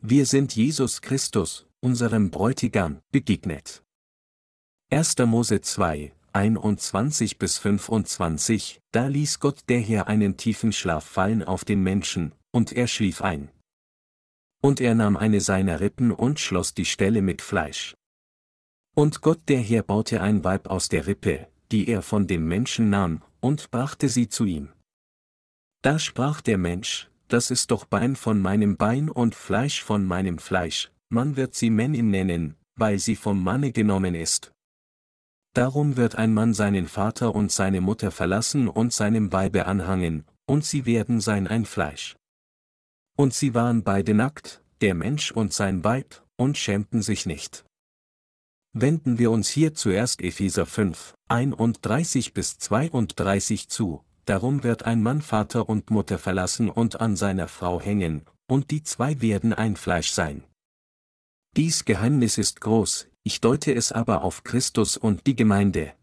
Wir sind Jesus Christus, unserem Bräutigam, begegnet. 1. Mose 2, 21 bis 25, da ließ Gott der Herr einen tiefen Schlaf fallen auf den Menschen, und er schlief ein. Und er nahm eine seiner Rippen und schloss die Stelle mit Fleisch. Und Gott der Herr baute ein Weib aus der Rippe, die er von dem Menschen nahm, und brachte sie zu ihm. Da sprach der Mensch, das ist doch Bein von meinem Bein und Fleisch von meinem Fleisch, man wird sie Männin nennen, weil sie vom Manne genommen ist. Darum wird ein Mann seinen Vater und seine Mutter verlassen und seinem Weibe anhangen, und sie werden sein ein Fleisch. Und sie waren beide nackt, der Mensch und sein Weib, und schämten sich nicht. Wenden wir uns hier zuerst Epheser 5, 31 bis 32 zu, darum wird ein Mann Vater und Mutter verlassen und an seiner Frau hängen, und die zwei werden ein Fleisch sein. Dies Geheimnis ist groß, ich deute es aber auf Christus und die Gemeinde.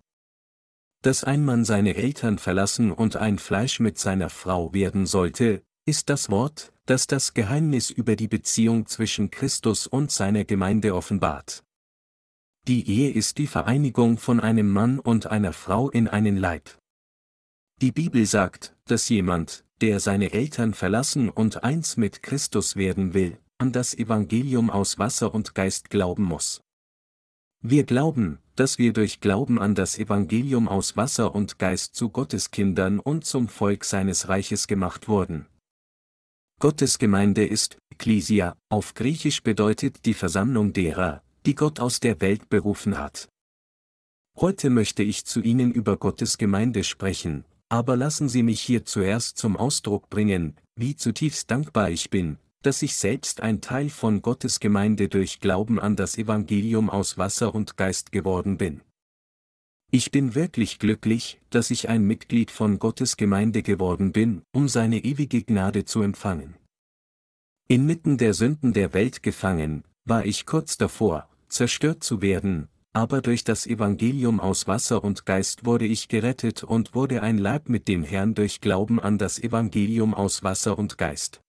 Dass ein Mann seine Eltern verlassen und ein Fleisch mit seiner Frau werden sollte, ist das Wort, das das Geheimnis über die Beziehung zwischen Christus und seiner Gemeinde offenbart. Die Ehe ist die Vereinigung von einem Mann und einer Frau in einen Leib. Die Bibel sagt, dass jemand, der seine Eltern verlassen und eins mit Christus werden will, an das Evangelium aus Wasser und Geist glauben muss. Wir glauben, dass wir durch Glauben an das Evangelium aus Wasser und Geist zu Gottes Kindern und zum Volk seines Reiches gemacht wurden. Gottes Gemeinde ist, Ecclesia, auf Griechisch bedeutet die Versammlung derer, die Gott aus der Welt berufen hat. Heute möchte ich zu Ihnen über Gottes Gemeinde sprechen, aber lassen Sie mich hier zuerst zum Ausdruck bringen, wie zutiefst dankbar ich bin, dass ich selbst ein Teil von Gottes Gemeinde durch Glauben an das Evangelium aus Wasser und Geist geworden bin. Ich bin wirklich glücklich, dass ich ein Mitglied von Gottes Gemeinde geworden bin, um seine ewige Gnade zu empfangen. Inmitten der Sünden der Welt gefangen, war ich kurz davor, zerstört zu werden, aber durch das Evangelium aus Wasser und Geist wurde ich gerettet und wurde ein Leib mit dem Herrn durch Glauben an das Evangelium aus Wasser und Geist.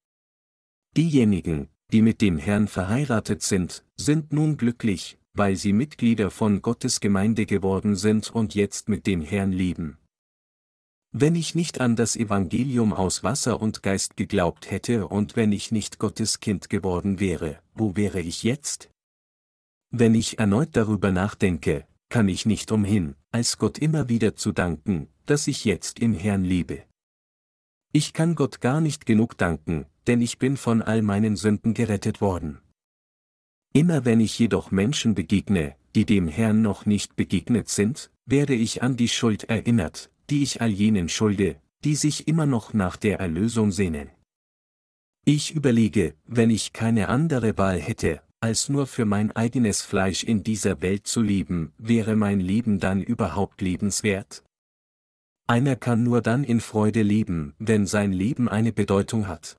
Diejenigen, die mit dem Herrn verheiratet sind, sind nun glücklich, weil sie Mitglieder von Gottes Gemeinde geworden sind und jetzt mit dem Herrn leben. Wenn ich nicht an das Evangelium aus Wasser und Geist geglaubt hätte und wenn ich nicht Gottes Kind geworden wäre, wo wäre ich jetzt? Wenn ich erneut darüber nachdenke, kann ich nicht umhin, als Gott immer wieder zu danken, dass ich jetzt im Herrn lebe. Ich kann Gott gar nicht genug danken, denn ich bin von all meinen Sünden gerettet worden. Immer wenn ich jedoch Menschen begegne, die dem Herrn noch nicht begegnet sind, werde ich an die Schuld erinnert, die ich all jenen schulde, die sich immer noch nach der Erlösung sehnen. Ich überlege, wenn ich keine andere Wahl hätte, als nur für mein eigenes Fleisch in dieser Welt zu leben, wäre mein Leben dann überhaupt lebenswert? Einer kann nur dann in Freude leben, wenn sein Leben eine Bedeutung hat.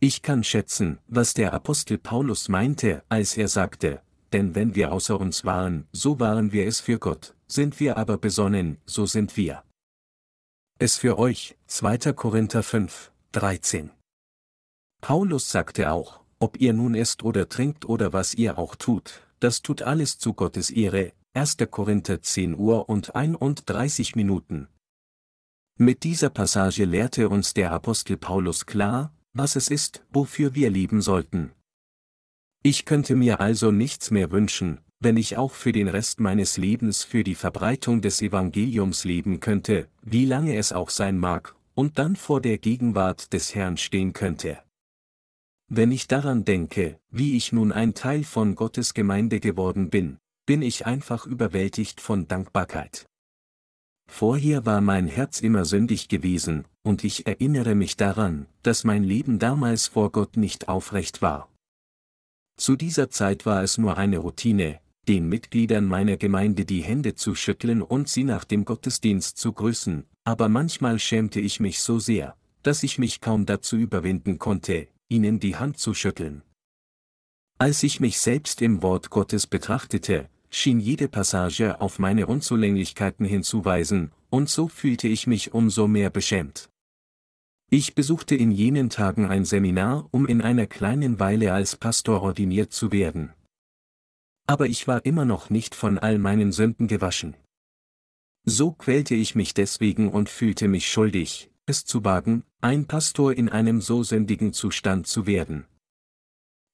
Ich kann schätzen, was der Apostel Paulus meinte, als er sagte, denn wenn wir außer uns waren, so waren wir es für Gott, sind wir aber besonnen, so sind wir. Es für euch, 2. Korinther 5, 13. Paulus sagte auch, ob ihr nun esst oder trinkt oder was ihr auch tut, das tut alles zu Gottes Ehre, 1. Korinther 10 Uhr und 31 Minuten. Mit dieser Passage lehrte uns der Apostel Paulus klar, was es ist, wofür wir lieben sollten. Ich könnte mir also nichts mehr wünschen, wenn ich auch für den Rest meines Lebens für die Verbreitung des Evangeliums leben könnte, wie lange es auch sein mag, und dann vor der Gegenwart des Herrn stehen könnte. Wenn ich daran denke, wie ich nun ein Teil von Gottes Gemeinde geworden bin, bin ich einfach überwältigt von Dankbarkeit. Vorher war mein Herz immer sündig gewesen, und ich erinnere mich daran, dass mein Leben damals vor Gott nicht aufrecht war. Zu dieser Zeit war es nur eine Routine, den Mitgliedern meiner Gemeinde die Hände zu schütteln und sie nach dem Gottesdienst zu grüßen, aber manchmal schämte ich mich so sehr, dass ich mich kaum dazu überwinden konnte, ihnen die Hand zu schütteln. Als ich mich selbst im Wort Gottes betrachtete, schien jede Passage auf meine Unzulänglichkeiten hinzuweisen, und so fühlte ich mich umso mehr beschämt. Ich besuchte in jenen Tagen ein Seminar, um in einer kleinen Weile als Pastor ordiniert zu werden. Aber ich war immer noch nicht von all meinen Sünden gewaschen. So quälte ich mich deswegen und fühlte mich schuldig, es zu wagen, ein Pastor in einem so sündigen Zustand zu werden.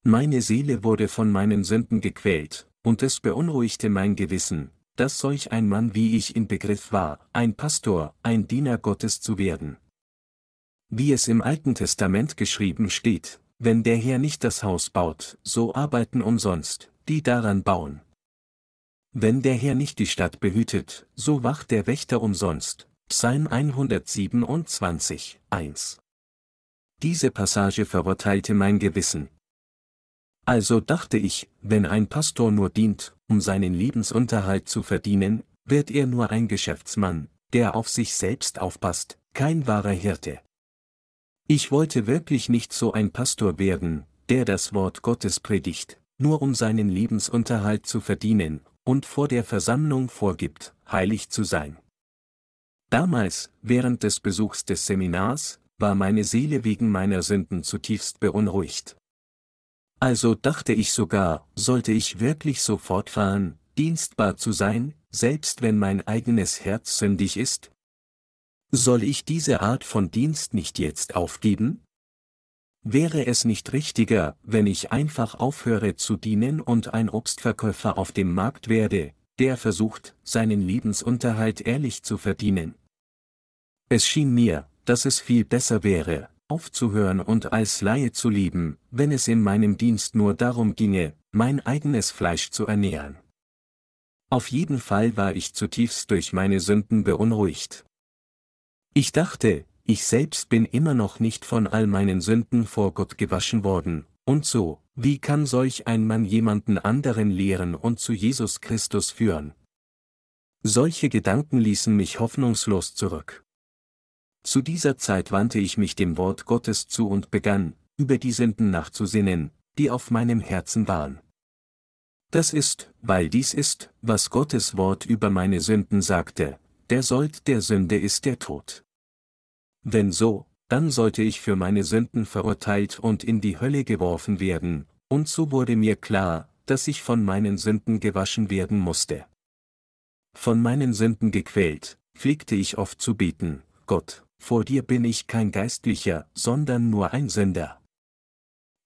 Meine Seele wurde von meinen Sünden gequält, und es beunruhigte mein Gewissen, dass solch ein Mann wie ich in Begriff war, ein Pastor, ein Diener Gottes zu werden. Wie es im Alten Testament geschrieben steht, wenn der Herr nicht das Haus baut, so arbeiten umsonst, die daran bauen. Wenn der Herr nicht die Stadt behütet, so wacht der Wächter umsonst. Psalm 127, 1. Diese Passage verurteilte mein Gewissen. Also dachte ich, wenn ein Pastor nur dient, um seinen Lebensunterhalt zu verdienen, wird er nur ein Geschäftsmann, der auf sich selbst aufpasst, kein wahrer Hirte. Ich wollte wirklich nicht so ein Pastor werden, der das Wort Gottes predigt, nur um seinen Lebensunterhalt zu verdienen, und vor der Versammlung vorgibt, heilig zu sein. Damals, während des Besuchs des Seminars, war meine Seele wegen meiner Sünden zutiefst beunruhigt. Also dachte ich sogar, sollte ich wirklich so fortfahren, dienstbar zu sein, selbst wenn mein eigenes Herz sündig ist? Soll ich diese Art von Dienst nicht jetzt aufgeben? Wäre es nicht richtiger, wenn ich einfach aufhöre zu dienen und ein Obstverkäufer auf dem Markt werde, der versucht, seinen Lebensunterhalt ehrlich zu verdienen? Es schien mir, dass es viel besser wäre, aufzuhören und als Laie zu leben, wenn es in meinem Dienst nur darum ginge, mein eigenes Fleisch zu ernähren. Auf jeden Fall war ich zutiefst durch meine Sünden beunruhigt. Ich dachte, ich selbst bin immer noch nicht von all meinen Sünden vor Gott gewaschen worden, und so, wie kann solch ein Mann jemanden anderen lehren und zu Jesus Christus führen? Solche Gedanken ließen mich hoffnungslos zurück. Zu dieser Zeit wandte ich mich dem Wort Gottes zu und begann, über die Sünden nachzusinnen, die auf meinem Herzen waren. Das ist, weil dies ist, was Gottes Wort über meine Sünden sagte, der Sold der Sünde ist der Tod. Wenn so, dann sollte ich für meine Sünden verurteilt und in die Hölle geworfen werden, und so wurde mir klar, dass ich von meinen Sünden gewaschen werden musste. Von meinen Sünden gequält, pflegte ich oft zu beten, Gott, vor dir bin ich kein Geistlicher, sondern nur ein Sünder.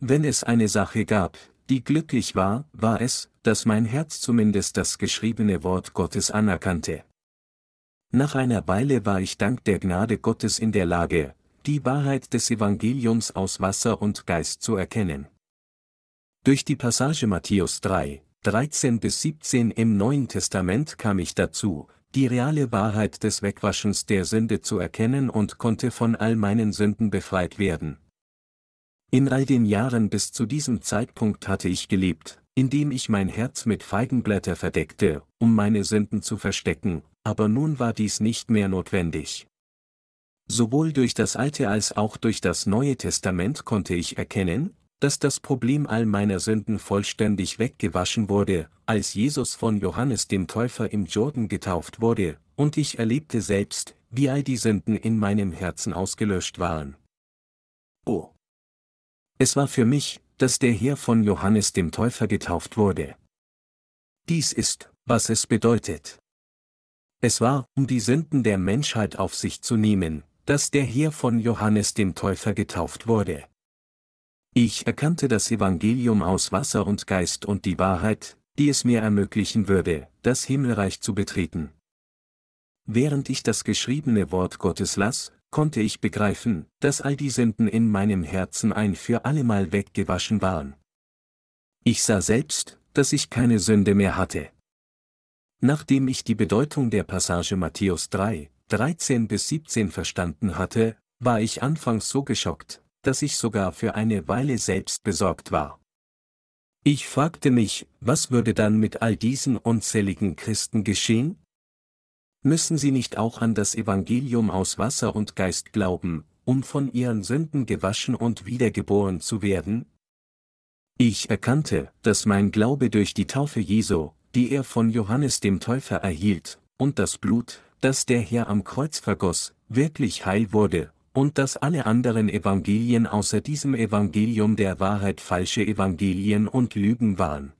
Wenn es eine Sache gab, die glücklich war, war es, dass mein Herz zumindest das geschriebene Wort Gottes anerkannte. Nach einer Weile war ich dank der Gnade Gottes in der Lage, die Wahrheit des Evangeliums aus Wasser und Geist zu erkennen. Durch die Passage Matthäus 3, 13 bis 17 im Neuen Testament kam ich dazu, die reale Wahrheit des Wegwaschens der Sünde zu erkennen und konnte von all meinen Sünden befreit werden. In all den Jahren bis zu diesem Zeitpunkt hatte ich gelebt, indem ich mein Herz mit Feigenblätter verdeckte, um meine Sünden zu verstecken, aber nun war dies nicht mehr notwendig. Sowohl durch das Alte als auch durch das Neue Testament konnte ich erkennen, dass das Problem all meiner Sünden vollständig weggewaschen wurde, als Jesus von Johannes dem Täufer im Jordan getauft wurde, und ich erlebte selbst, wie all die Sünden in meinem Herzen ausgelöscht waren. Oh! Es war für mich, dass der Herr von Johannes dem Täufer getauft wurde. Dies ist, was es bedeutet. Es war, um die Sünden der Menschheit auf sich zu nehmen, dass der Herr von Johannes dem Täufer getauft wurde. Ich erkannte das Evangelium aus Wasser und Geist und die Wahrheit, die es mir ermöglichen würde, das Himmelreich zu betreten. Während ich das geschriebene Wort Gottes las, konnte ich begreifen, dass all die Sünden in meinem Herzen ein für allemal weggewaschen waren. Ich sah selbst, dass ich keine Sünde mehr hatte. Nachdem ich die Bedeutung der Passage Matthäus 3, 13 bis 17 verstanden hatte, war ich anfangs so geschockt, dass ich sogar für eine Weile selbst besorgt war. Ich fragte mich, was würde dann mit all diesen unzähligen Christen geschehen? Müssen sie nicht auch an das Evangelium aus Wasser und Geist glauben, um von ihren Sünden gewaschen und wiedergeboren zu werden? Ich erkannte, dass mein Glaube durch die Taufe Jesu, die er von Johannes dem Täufer erhielt, und das Blut, das der Herr am Kreuz vergoss, wirklich heil wurde, und dass alle anderen Evangelien außer diesem Evangelium der Wahrheit falsche Evangelien und Lügen waren.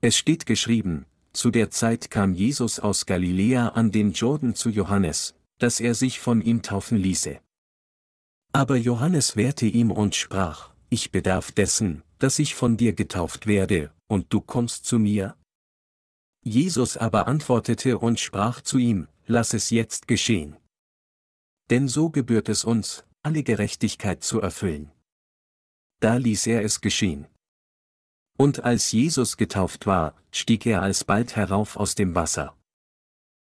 Es steht geschrieben, zu der Zeit kam Jesus aus Galiläa an den Jordan zu Johannes, dass er sich von ihm taufen ließe. Aber Johannes wehrte ihm und sprach, ich bedarf dessen, dass ich von dir getauft werde, und du kommst zu mir? Jesus aber antwortete und sprach zu ihm, lass es jetzt geschehen. Denn so gebührt es uns, alle Gerechtigkeit zu erfüllen. Da ließ er es geschehen. Und als Jesus getauft war, stieg er alsbald herauf aus dem Wasser.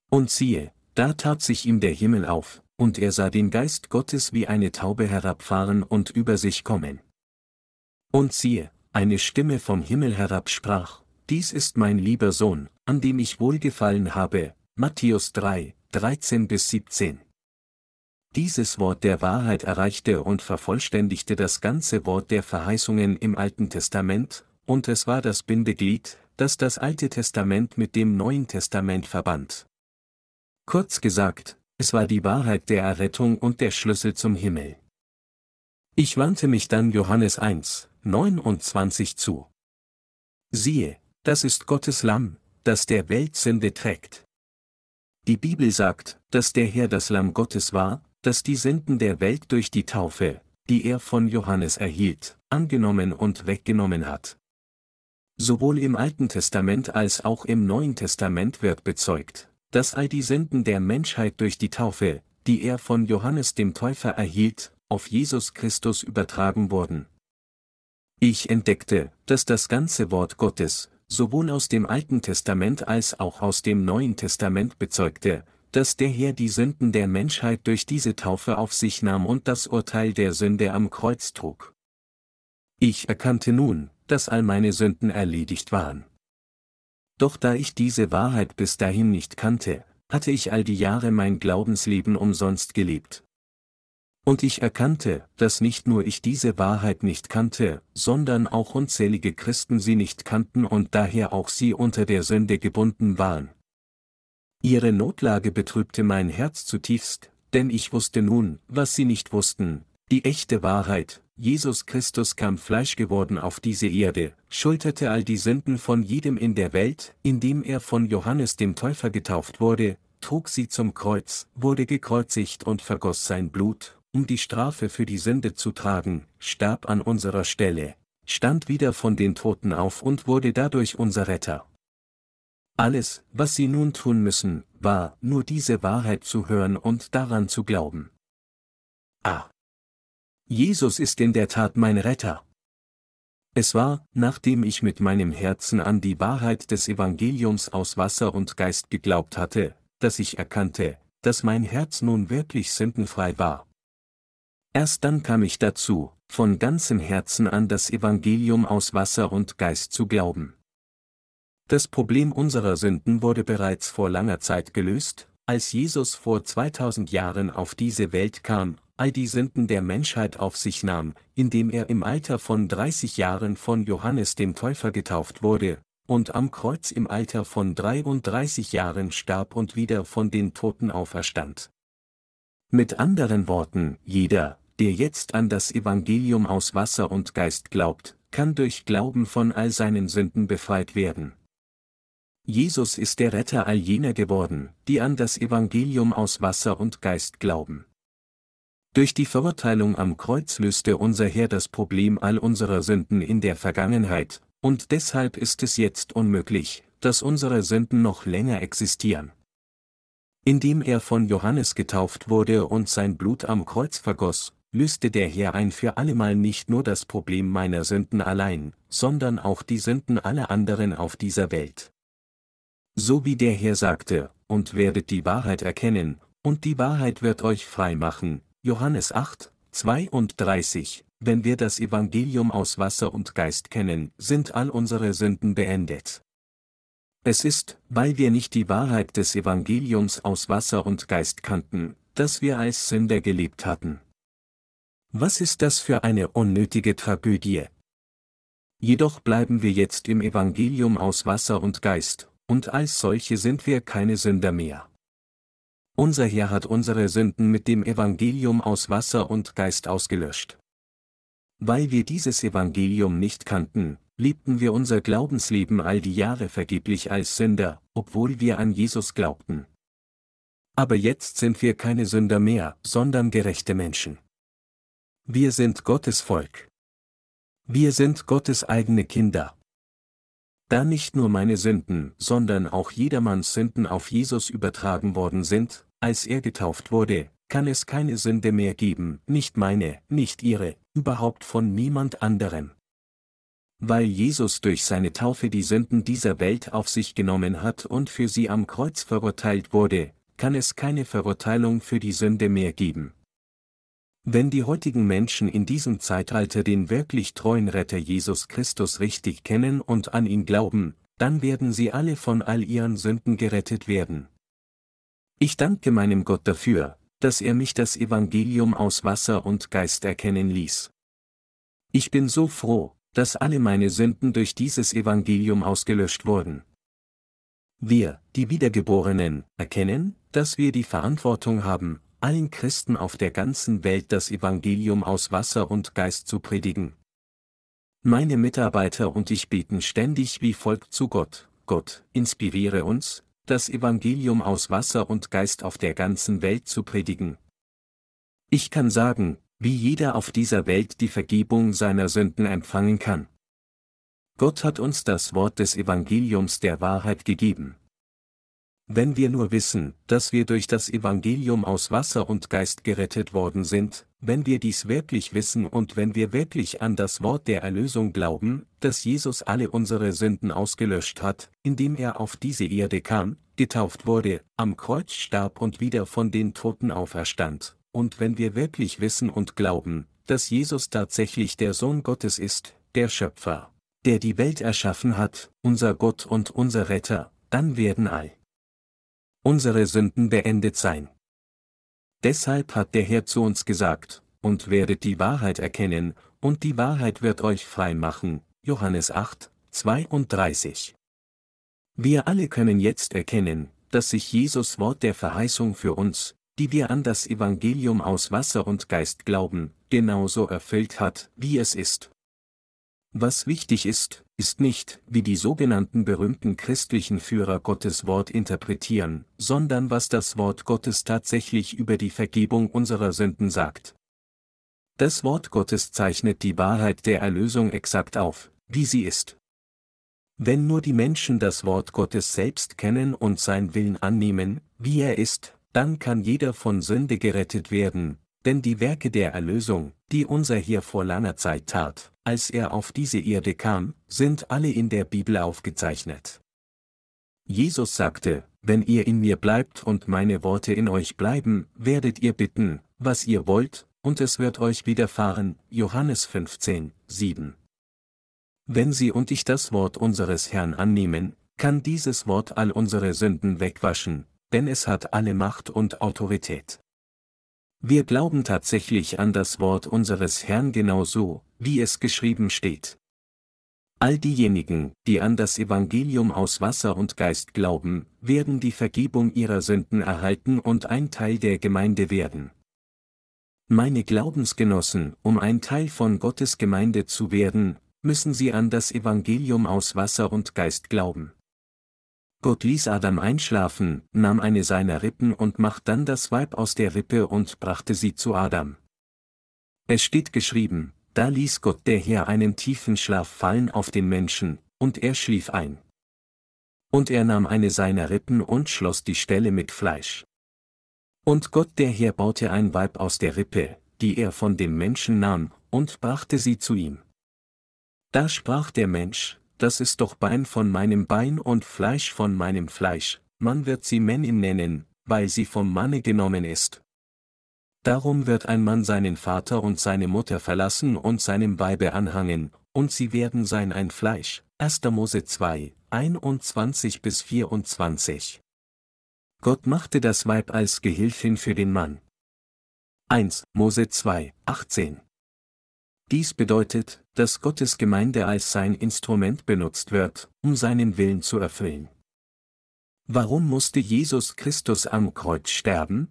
Und siehe, da tat sich ihm der Himmel auf, und er sah den Geist Gottes wie eine Taube herabfahren und über sich kommen. Und siehe, eine Stimme vom Himmel herab sprach, Dies ist mein lieber Sohn, an dem ich wohlgefallen habe, Matthäus 3, 13 bis 17. Dieses Wort der Wahrheit erreichte und vervollständigte das ganze Wort der Verheißungen im Alten Testament, und es war das Bindeglied, das das Alte Testament mit dem Neuen Testament verband. Kurz gesagt, es war die Wahrheit der Errettung und der Schlüssel zum Himmel. Ich wandte mich dann Johannes 1, 29 zu. Siehe, das ist Gottes Lamm, das der Welt Sünde trägt. Die Bibel sagt, dass der Herr das Lamm Gottes war, das die Sünden der Welt durch die Taufe, die er von Johannes erhielt, angenommen und weggenommen hat. Sowohl im Alten Testament als auch im Neuen Testament wird bezeugt, dass all die Sünden der Menschheit durch die Taufe, die er von Johannes dem Täufer erhielt, auf Jesus Christus übertragen wurden. Ich entdeckte, dass das ganze Wort Gottes, sowohl aus dem Alten Testament als auch aus dem Neuen Testament bezeugte, dass der Herr die Sünden der Menschheit durch diese Taufe auf sich nahm und das Urteil der Sünde am Kreuz trug. Ich erkannte nun, dass all meine Sünden erledigt waren. Doch da ich diese Wahrheit bis dahin nicht kannte, hatte ich all die Jahre mein Glaubensleben umsonst gelebt. Und ich erkannte, dass nicht nur ich diese Wahrheit nicht kannte, sondern auch unzählige Christen sie nicht kannten und daher auch sie unter der Sünde gebunden waren. Ihre Notlage betrübte mein Herz zutiefst, denn ich wusste nun, was sie nicht wussten, die echte Wahrheit, Jesus Christus kam Fleisch geworden auf diese Erde, schulterte all die Sünden von jedem in der Welt, indem er von Johannes dem Täufer getauft wurde, trug sie zum Kreuz, wurde gekreuzigt und vergoss sein Blut, um die Strafe für die Sünde zu tragen, starb an unserer Stelle, stand wieder von den Toten auf und wurde dadurch unser Retter. Alles, was sie nun tun müssen, war, nur diese Wahrheit zu hören und daran zu glauben. Ah. Jesus ist in der Tat mein Retter. Es war, nachdem ich mit meinem Herzen an die Wahrheit des Evangeliums aus Wasser und Geist geglaubt hatte, dass ich erkannte, dass mein Herz nun wirklich sündenfrei war. Erst dann kam ich dazu, von ganzem Herzen an das Evangelium aus Wasser und Geist zu glauben. Das Problem unserer Sünden wurde bereits vor langer Zeit gelöst, als Jesus vor 2000 Jahren auf diese Welt kam, all die Sünden der Menschheit auf sich nahm, indem er im Alter von 30 Jahren von Johannes dem Täufer getauft wurde, und am Kreuz im Alter von 33 Jahren starb und wieder von den Toten auferstand. Mit anderen Worten, jeder, der jetzt an das Evangelium aus Wasser und Geist glaubt, kann durch Glauben von all seinen Sünden befreit werden. Jesus ist der Retter all jener geworden, die an das Evangelium aus Wasser und Geist glauben. Durch die Verurteilung am Kreuz löste unser Herr das Problem all unserer Sünden in der Vergangenheit, und deshalb ist es jetzt unmöglich, dass unsere Sünden noch länger existieren. Indem er von Johannes getauft wurde und sein Blut am Kreuz vergoss, löste der Herr ein für allemal nicht nur das Problem meiner Sünden allein, sondern auch die Sünden aller anderen auf dieser Welt. So wie der Herr sagte, und werdet die Wahrheit erkennen, und die Wahrheit wird euch frei machen. Johannes 8, 32. Wenn wir das Evangelium aus Wasser und Geist kennen, sind all unsere Sünden beendet. Es ist, weil wir nicht die Wahrheit des Evangeliums aus Wasser und Geist kannten, dass wir als Sünder gelebt hatten. Was ist das für eine unnötige Tragödie? Jedoch bleiben wir jetzt im Evangelium aus Wasser und Geist, und als solche sind wir keine Sünder mehr. Unser Herr hat unsere Sünden mit dem Evangelium aus Wasser und Geist ausgelöscht. Weil wir dieses Evangelium nicht kannten, lebten wir unser Glaubensleben all die Jahre vergeblich als Sünder, obwohl wir an Jesus glaubten. Aber jetzt sind wir keine Sünder mehr, sondern gerechte Menschen. Wir sind Gottes Volk. Wir sind Gottes eigene Kinder. Da nicht nur meine Sünden, sondern auch jedermanns Sünden auf Jesus übertragen worden sind, als er getauft wurde, kann es keine Sünde mehr geben, nicht meine, nicht ihre, überhaupt von niemand anderem. Weil Jesus durch seine Taufe die Sünden dieser Welt auf sich genommen hat und für sie am Kreuz verurteilt wurde, kann es keine Verurteilung für die Sünde mehr geben. Wenn die heutigen Menschen in diesem Zeitalter den wirklich treuen Retter Jesus Christus richtig kennen und an ihn glauben, dann werden sie alle von all ihren Sünden gerettet werden. Ich danke meinem Gott dafür, dass er mich das Evangelium aus Wasser und Geist erkennen ließ. Ich bin so froh, dass alle meine Sünden durch dieses Evangelium ausgelöscht wurden. Wir, die Wiedergeborenen, erkennen, dass wir die Verantwortung haben, allen Christen auf der ganzen Welt das Evangelium aus Wasser und Geist zu predigen. Meine Mitarbeiter und ich beten ständig wie folgt zu Gott, Gott, inspiriere uns, das Evangelium aus Wasser und Geist auf der ganzen Welt zu predigen. Ich kann sagen, wie jeder auf dieser Welt die Vergebung seiner Sünden empfangen kann. Gott hat uns das Wort des Evangeliums der Wahrheit gegeben. Wenn wir nur wissen, dass wir durch das Evangelium aus Wasser und Geist gerettet worden sind, wenn wir dies wirklich wissen und wenn wir wirklich an das Wort der Erlösung glauben, dass Jesus alle unsere Sünden ausgelöscht hat, indem er auf diese Erde kam, getauft wurde, am Kreuz starb und wieder von den Toten auferstand, und wenn wir wirklich wissen und glauben, dass Jesus tatsächlich der Sohn Gottes ist, der Schöpfer, der die Welt erschaffen hat, unser Gott und unser Retter, dann werden all unsere Sünden beendet sein. Deshalb hat der Herr zu uns gesagt, und werdet die Wahrheit erkennen, und die Wahrheit wird euch frei machen. Johannes 8, 32. Wir alle können jetzt erkennen, dass sich Jesus Wort der Verheißung für uns, die wir an das Evangelium aus Wasser und Geist glauben, genauso erfüllt hat, wie es ist. Was wichtig ist, ist nicht, wie die sogenannten berühmten christlichen Führer Gottes Wort interpretieren, sondern was das Wort Gottes tatsächlich über die Vergebung unserer Sünden sagt. Das Wort Gottes zeichnet die Wahrheit der Erlösung exakt auf, wie sie ist. Wenn nur die Menschen das Wort Gottes selbst kennen und sein Willen annehmen, wie er ist, dann kann jeder von Sünde gerettet werden, denn die Werke der Erlösung, die unser Herr vor langer Zeit tat, als er auf diese Erde kam, sind alle in der Bibel aufgezeichnet. Jesus sagte, wenn ihr in mir bleibt und meine Worte in euch bleiben, werdet ihr bitten, was ihr wollt, und es wird euch widerfahren. Johannes 15, 7. Wenn Sie und ich das Wort unseres Herrn annehmen, kann dieses Wort all unsere Sünden wegwaschen, denn es hat alle Macht und Autorität. Wir glauben tatsächlich an das Wort unseres Herrn genauso, wie es geschrieben steht. All diejenigen, die an das Evangelium aus Wasser und Geist glauben, werden die Vergebung ihrer Sünden erhalten und ein Teil der Gemeinde werden. Meine Glaubensgenossen, um ein Teil von Gottes Gemeinde zu werden, müssen sie an das Evangelium aus Wasser und Geist glauben. Gott ließ Adam einschlafen, nahm eine seiner Rippen und macht dann das Weib aus der Rippe und brachte sie zu Adam. Es steht geschrieben, da ließ Gott der Herr einen tiefen Schlaf fallen auf den Menschen, und er schlief ein. Und er nahm eine seiner Rippen und schloss die Stelle mit Fleisch. Und Gott der Herr baute ein Weib aus der Rippe, die er von dem Menschen nahm, und brachte sie zu ihm. Da sprach der Mensch, das ist doch Bein von meinem Bein und Fleisch von meinem Fleisch, man wird sie Männin nennen, weil sie vom Manne genommen ist. Darum wird ein Mann seinen Vater und seine Mutter verlassen und seinem Weibe anhangen, und sie werden sein ein Fleisch. 1. Mose 2, 21 bis 24. Gott machte das Weib als Gehilfin für den Mann. 1. Mose 2, 18. Dies bedeutet, dass Gottes Gemeinde als sein Instrument benutzt wird, um seinen Willen zu erfüllen. Warum musste Jesus Christus am Kreuz sterben?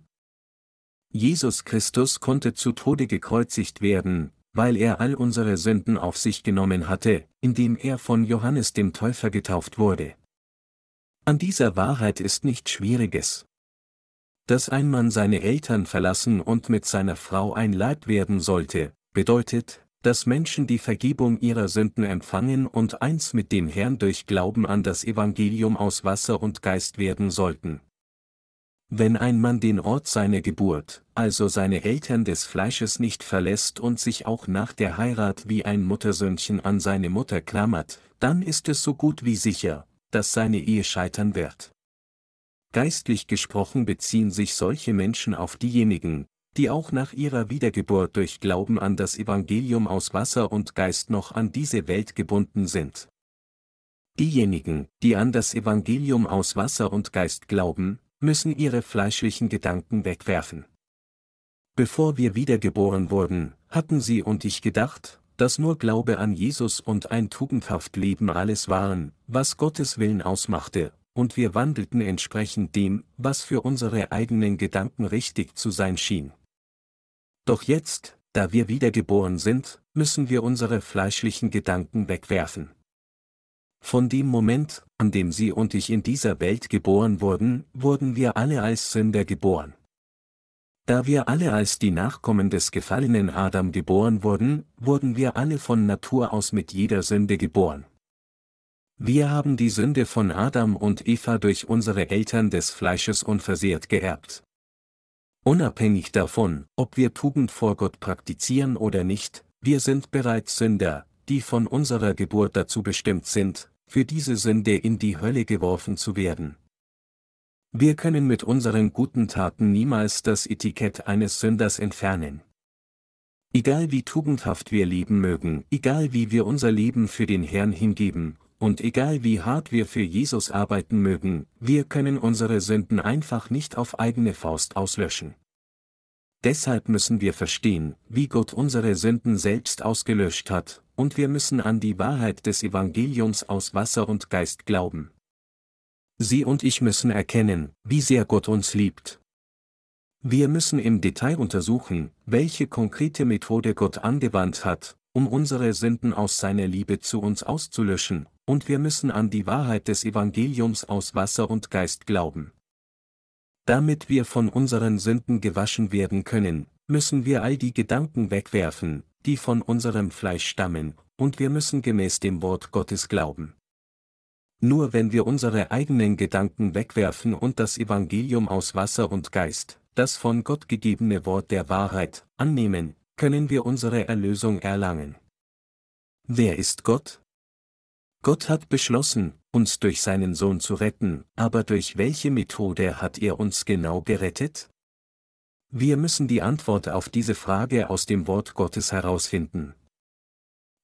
Jesus Christus konnte zu Tode gekreuzigt werden, weil er all unsere Sünden auf sich genommen hatte, indem er von Johannes dem Täufer getauft wurde. An dieser Wahrheit ist nichts Schwieriges. Dass ein Mann seine Eltern verlassen und mit seiner Frau ein Leib werden sollte, bedeutet, dass Menschen die Vergebung ihrer Sünden empfangen und eins mit dem Herrn durch Glauben an das Evangelium aus Wasser und Geist werden sollten. Wenn ein Mann den Ort seiner Geburt, also seine Eltern des Fleisches nicht verlässt und sich auch nach der Heirat wie ein Muttersöhnchen an seine Mutter klammert, dann ist es so gut wie sicher, dass seine Ehe scheitern wird. Geistlich gesprochen beziehen sich solche Menschen auf diejenigen, die auch nach ihrer Wiedergeburt durch Glauben an das Evangelium aus Wasser und Geist noch an diese Welt gebunden sind. Diejenigen, die an das Evangelium aus Wasser und Geist glauben, müssen ihre fleischlichen Gedanken wegwerfen. Bevor wir wiedergeboren wurden, hatten sie und ich gedacht, dass nur Glaube an Jesus und ein tugendhaft Leben alles waren, was Gottes Willen ausmachte, und wir wandelten entsprechend dem, was für unsere eigenen Gedanken richtig zu sein schien. Doch jetzt, da wir wiedergeboren sind, müssen wir unsere fleischlichen Gedanken wegwerfen. Von dem Moment, an dem Sie und ich in dieser Welt geboren wurden, wurden wir alle als Sünder geboren. Da wir alle als die Nachkommen des gefallenen Adam geboren wurden, wurden wir alle von Natur aus mit jeder Sünde geboren. Wir haben die Sünde von Adam und Eva durch unsere Eltern des Fleisches unversehrt geerbt. Unabhängig davon, ob wir Tugend vor Gott praktizieren oder nicht, wir sind bereits Sünder, die von unserer Geburt dazu bestimmt sind, für diese Sünde in die Hölle geworfen zu werden. Wir können mit unseren guten Taten niemals das Etikett eines Sünders entfernen. Egal wie tugendhaft wir leben mögen, egal wie wir unser Leben für den Herrn hingeben, und egal wie hart wir für Jesus arbeiten mögen, wir können unsere Sünden einfach nicht auf eigene Faust auslöschen. Deshalb müssen wir verstehen, wie Gott unsere Sünden selbst ausgelöscht hat, und wir müssen an die Wahrheit des Evangeliums aus Wasser und Geist glauben. Sie und ich müssen erkennen, wie sehr Gott uns liebt. Wir müssen im Detail untersuchen, welche konkrete Methode Gott angewandt hat, um unsere Sünden aus seiner Liebe zu uns auszulöschen, und wir müssen an die Wahrheit des Evangeliums aus Wasser und Geist glauben. Damit wir von unseren Sünden gewaschen werden können, müssen wir all die Gedanken wegwerfen, die von unserem Fleisch stammen, und wir müssen gemäß dem Wort Gottes glauben. Nur wenn wir unsere eigenen Gedanken wegwerfen und das Evangelium aus Wasser und Geist, das von Gott gegebene Wort der Wahrheit, annehmen, können wir unsere Erlösung erlangen. Wer ist Gott? Gott hat beschlossen, uns durch seinen Sohn zu retten, aber durch welche Methode hat er uns genau gerettet? Wir müssen die Antwort auf diese Frage aus dem Wort Gottes herausfinden.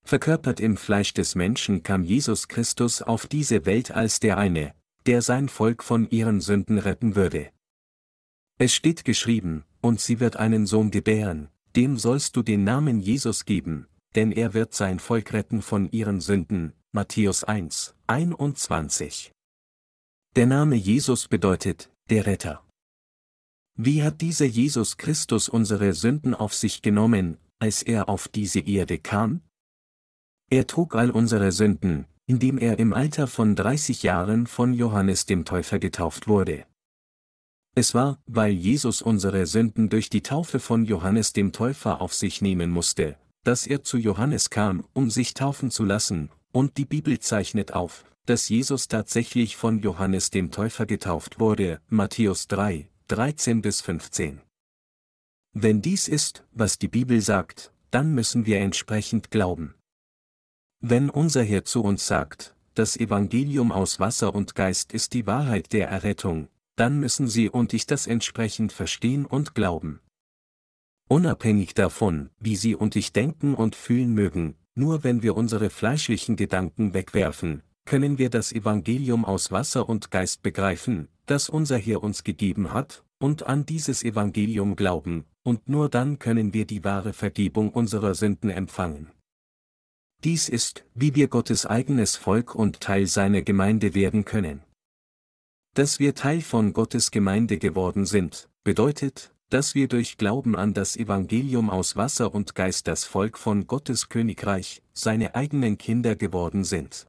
Verkörpert im Fleisch des Menschen kam Jesus Christus auf diese Welt als der eine, der sein Volk von ihren Sünden retten würde. Es steht geschrieben, und sie wird einen Sohn gebären, dem sollst du den Namen Jesus geben, denn er wird sein Volk retten von ihren Sünden, Matthäus 1, 21. Der Name Jesus bedeutet, der Retter. Wie hat dieser Jesus Christus unsere Sünden auf sich genommen, als er auf diese Erde kam? Er trug all unsere Sünden, indem er im Alter von 30 Jahren von Johannes dem Täufer getauft wurde. Es war, weil Jesus unsere Sünden durch die Taufe von Johannes dem Täufer auf sich nehmen musste, dass er zu Johannes kam, um sich taufen zu lassen, und die Bibel zeichnet auf, dass Jesus tatsächlich von Johannes dem Täufer getauft wurde, Matthäus 3, 13 bis 15. Wenn dies ist, was die Bibel sagt, dann müssen wir entsprechend glauben. Wenn unser Herr zu uns sagt, das Evangelium aus Wasser und Geist ist die Wahrheit der Errettung, dann müssen Sie und ich das entsprechend verstehen und glauben. Unabhängig davon, wie Sie und ich denken und fühlen mögen, nur wenn wir unsere fleischlichen Gedanken wegwerfen, können wir das Evangelium aus Wasser und Geist begreifen, das unser Herr uns gegeben hat, und an dieses Evangelium glauben, und nur dann können wir die wahre Vergebung unserer Sünden empfangen. Dies ist, wie wir Gottes eigenes Volk und Teil seiner Gemeinde werden können. Dass wir Teil von Gottes Gemeinde geworden sind, bedeutet, dass wir durch Glauben an das Evangelium aus Wasser und Geist das Volk von Gottes Königreich, seine eigenen Kinder geworden sind.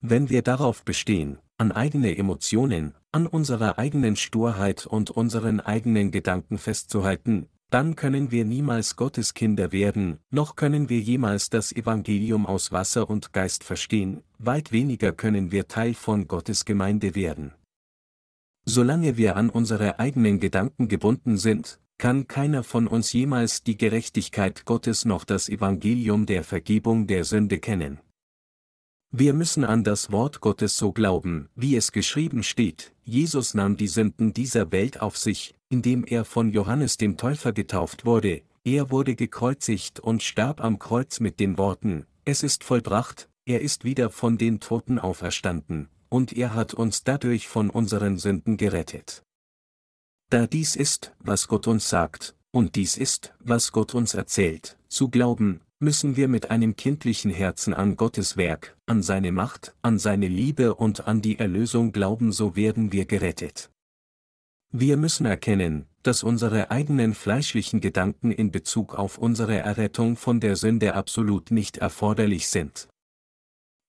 Wenn wir darauf bestehen, an eigene Emotionen, an unserer eigenen Sturheit und unseren eigenen Gedanken festzuhalten, dann können wir niemals Gottes Kinder werden, noch können wir jemals das Evangelium aus Wasser und Geist verstehen, weit weniger können wir Teil von Gottes Gemeinde werden. Solange wir an unsere eigenen Gedanken gebunden sind, kann keiner von uns jemals die Gerechtigkeit Gottes noch das Evangelium der Vergebung der Sünde kennen. Wir müssen an das Wort Gottes so glauben, wie es geschrieben steht, Jesus nahm die Sünden dieser Welt auf sich, indem er von Johannes dem Täufer getauft wurde, er wurde gekreuzigt und starb am Kreuz mit den Worten, es ist vollbracht, er ist wieder von den Toten auferstanden, und er hat uns dadurch von unseren Sünden gerettet. Da dies ist, was Gott uns sagt, und dies ist, was Gott uns erzählt, zu glauben, müssen wir mit einem kindlichen Herzen an Gottes Werk, an seine Macht, an seine Liebe und an die Erlösung glauben, so werden wir gerettet. Wir müssen erkennen, dass unsere eigenen fleischlichen Gedanken in Bezug auf unsere Errettung von der Sünde absolut nicht erforderlich sind.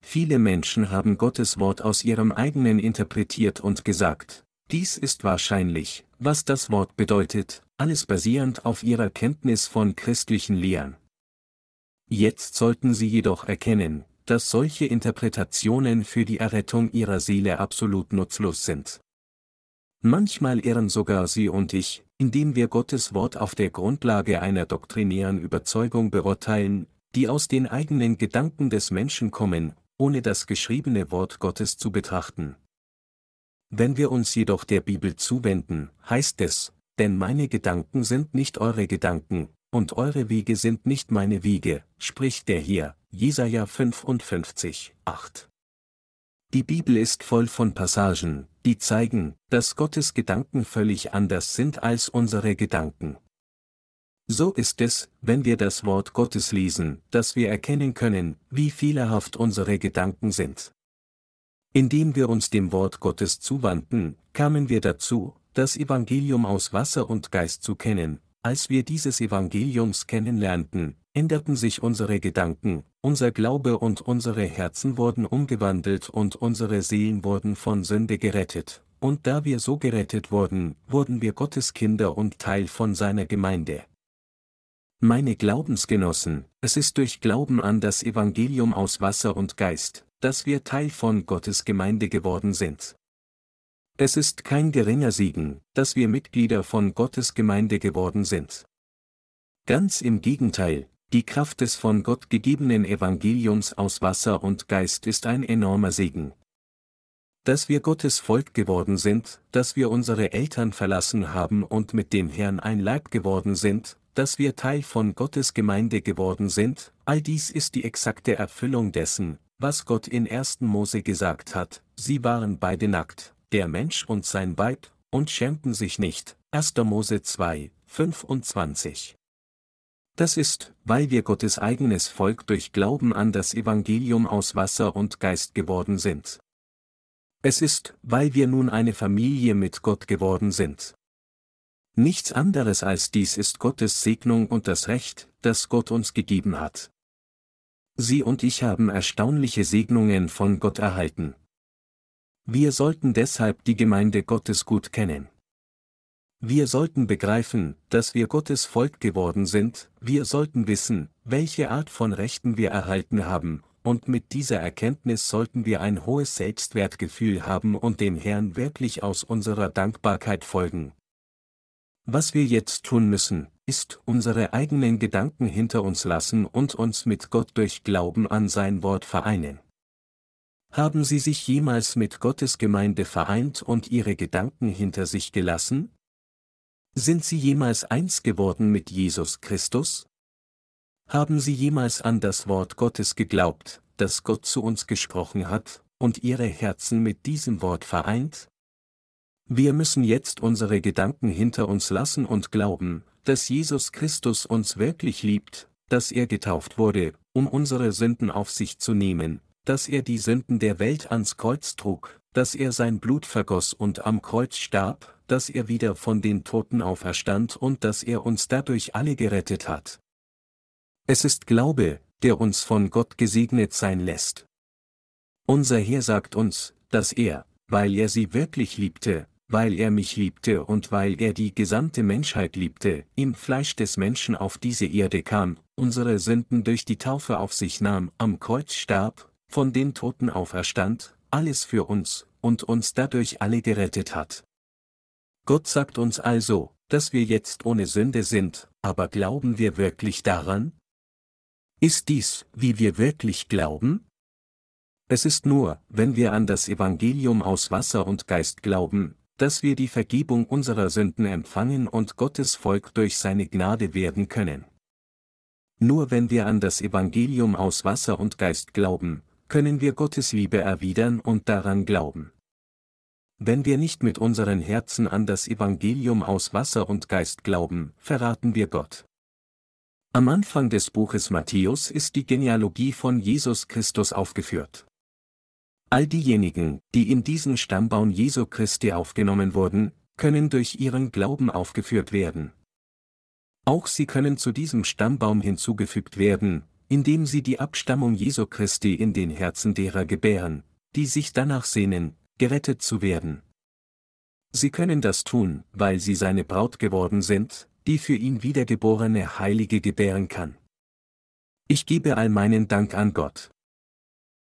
Viele Menschen haben Gottes Wort aus ihrem eigenen interpretiert und gesagt, dies ist wahrscheinlich, was das Wort bedeutet, alles basierend auf ihrer Kenntnis von christlichen Lehren. Jetzt sollten sie jedoch erkennen, dass solche Interpretationen für die Errettung ihrer Seele absolut nutzlos sind. Manchmal irren sogar Sie und ich, indem wir Gottes Wort auf der Grundlage einer doktrinären Überzeugung beurteilen, die aus den eigenen Gedanken des Menschen kommen, ohne das geschriebene Wort Gottes zu betrachten. Wenn wir uns jedoch der Bibel zuwenden, heißt es, denn meine Gedanken sind nicht eure Gedanken, und eure Wege sind nicht meine Wege, spricht der hier, Jesaja 55, 8. Die Bibel ist voll von Passagen, die zeigen, dass Gottes Gedanken völlig anders sind als unsere Gedanken. So ist es, wenn wir das Wort Gottes lesen, dass wir erkennen können, wie fehlerhaft unsere Gedanken sind. Indem wir uns dem Wort Gottes zuwandten, kamen wir dazu, das Evangelium aus Wasser und Geist zu kennen, als wir dieses Evangeliums kennenlernten, änderten sich unsere Gedanken, unser Glaube und unsere Herzen wurden umgewandelt und unsere Seelen wurden von Sünde gerettet, und da wir so gerettet wurden, wurden wir Gottes Kinder und Teil von seiner Gemeinde. Meine Glaubensgenossen, es ist durch Glauben an das Evangelium aus Wasser und Geist, dass wir Teil von Gottes Gemeinde geworden sind. Es ist kein geringer Segen, dass wir Mitglieder von Gottes Gemeinde geworden sind. Ganz im Gegenteil, die Kraft des von Gott gegebenen Evangeliums aus Wasser und Geist ist ein enormer Segen. Dass wir Gottes Volk geworden sind, dass wir unsere Eltern verlassen haben und mit dem Herrn ein Leib geworden sind, dass wir Teil von Gottes Gemeinde geworden sind, all dies ist die exakte Erfüllung dessen, was Gott in 1. Mose gesagt hat, sie waren beide nackt, der Mensch und sein Weib, und schämten sich nicht. 1. Mose 2, 25. Das ist, weil wir Gottes eigenes Volk durch Glauben an das Evangelium aus Wasser und Geist geworden sind. Es ist, weil wir nun eine Familie mit Gott geworden sind. Nichts anderes als dies ist Gottes Segnung und das Recht, das Gott uns gegeben hat. Sie und ich haben erstaunliche Segnungen von Gott erhalten. Wir sollten deshalb die Gemeinde Gottes gut kennen. Wir sollten begreifen, dass wir Gottes Volk geworden sind, wir sollten wissen, welche Art von Rechten wir erhalten haben, und mit dieser Erkenntnis sollten wir ein hohes Selbstwertgefühl haben und dem Herrn wirklich aus unserer Dankbarkeit folgen. Was wir jetzt tun müssen, ist unsere eigenen Gedanken hinter uns lassen und uns mit Gott durch Glauben an sein Wort vereinen. Haben Sie sich jemals mit Gottes Gemeinde vereint und Ihre Gedanken hinter sich gelassen? Sind Sie jemals eins geworden mit Jesus Christus? Haben Sie jemals an das Wort Gottes geglaubt, das Gott zu uns gesprochen hat, und Ihre Herzen mit diesem Wort vereint? Wir müssen jetzt unsere Gedanken hinter uns lassen und glauben, dass Jesus Christus uns wirklich liebt, dass er getauft wurde, um unsere Sünden auf sich zu nehmen, dass er die Sünden der Welt ans Kreuz trug, dass er sein Blut vergoss und am Kreuz starb, dass er wieder von den Toten auferstand und dass er uns dadurch alle gerettet hat. Es ist Glaube, der uns von Gott gesegnet sein lässt. Unser Herr sagt uns, dass er, weil er sie wirklich liebte, weil er mich liebte und weil er die gesamte Menschheit liebte, im Fleisch des Menschen auf diese Erde kam, unsere Sünden durch die Taufe auf sich nahm, am Kreuz starb, von den Toten auferstand, alles für uns, und uns dadurch alle gerettet hat. Gott sagt uns also, dass wir jetzt ohne Sünde sind, aber glauben wir wirklich daran? Ist dies, wie wir wirklich glauben? Es ist nur, wenn wir an das Evangelium aus Wasser und Geist glauben, dass wir die Vergebung unserer Sünden empfangen und Gottes Volk durch seine Gnade werden können. Nur wenn wir an das Evangelium aus Wasser und Geist glauben, können wir Gottes Liebe erwidern und daran glauben. Wenn wir nicht mit unseren Herzen an das Evangelium aus Wasser und Geist glauben, verraten wir Gott. Am Anfang des Buches Matthäus ist die Genealogie von Jesus Christus aufgeführt. All diejenigen, die in diesen Stammbaum Jesu Christi aufgenommen wurden, können durch ihren Glauben aufgeführt werden. Auch sie können zu diesem Stammbaum hinzugefügt werden, indem sie die Abstammung Jesu Christi in den Herzen derer gebären, die sich danach sehnen, gerettet zu werden. Sie können das tun, weil sie seine Braut geworden sind, die für ihn wiedergeborene Heilige gebären kann. Ich gebe all meinen Dank an Gott.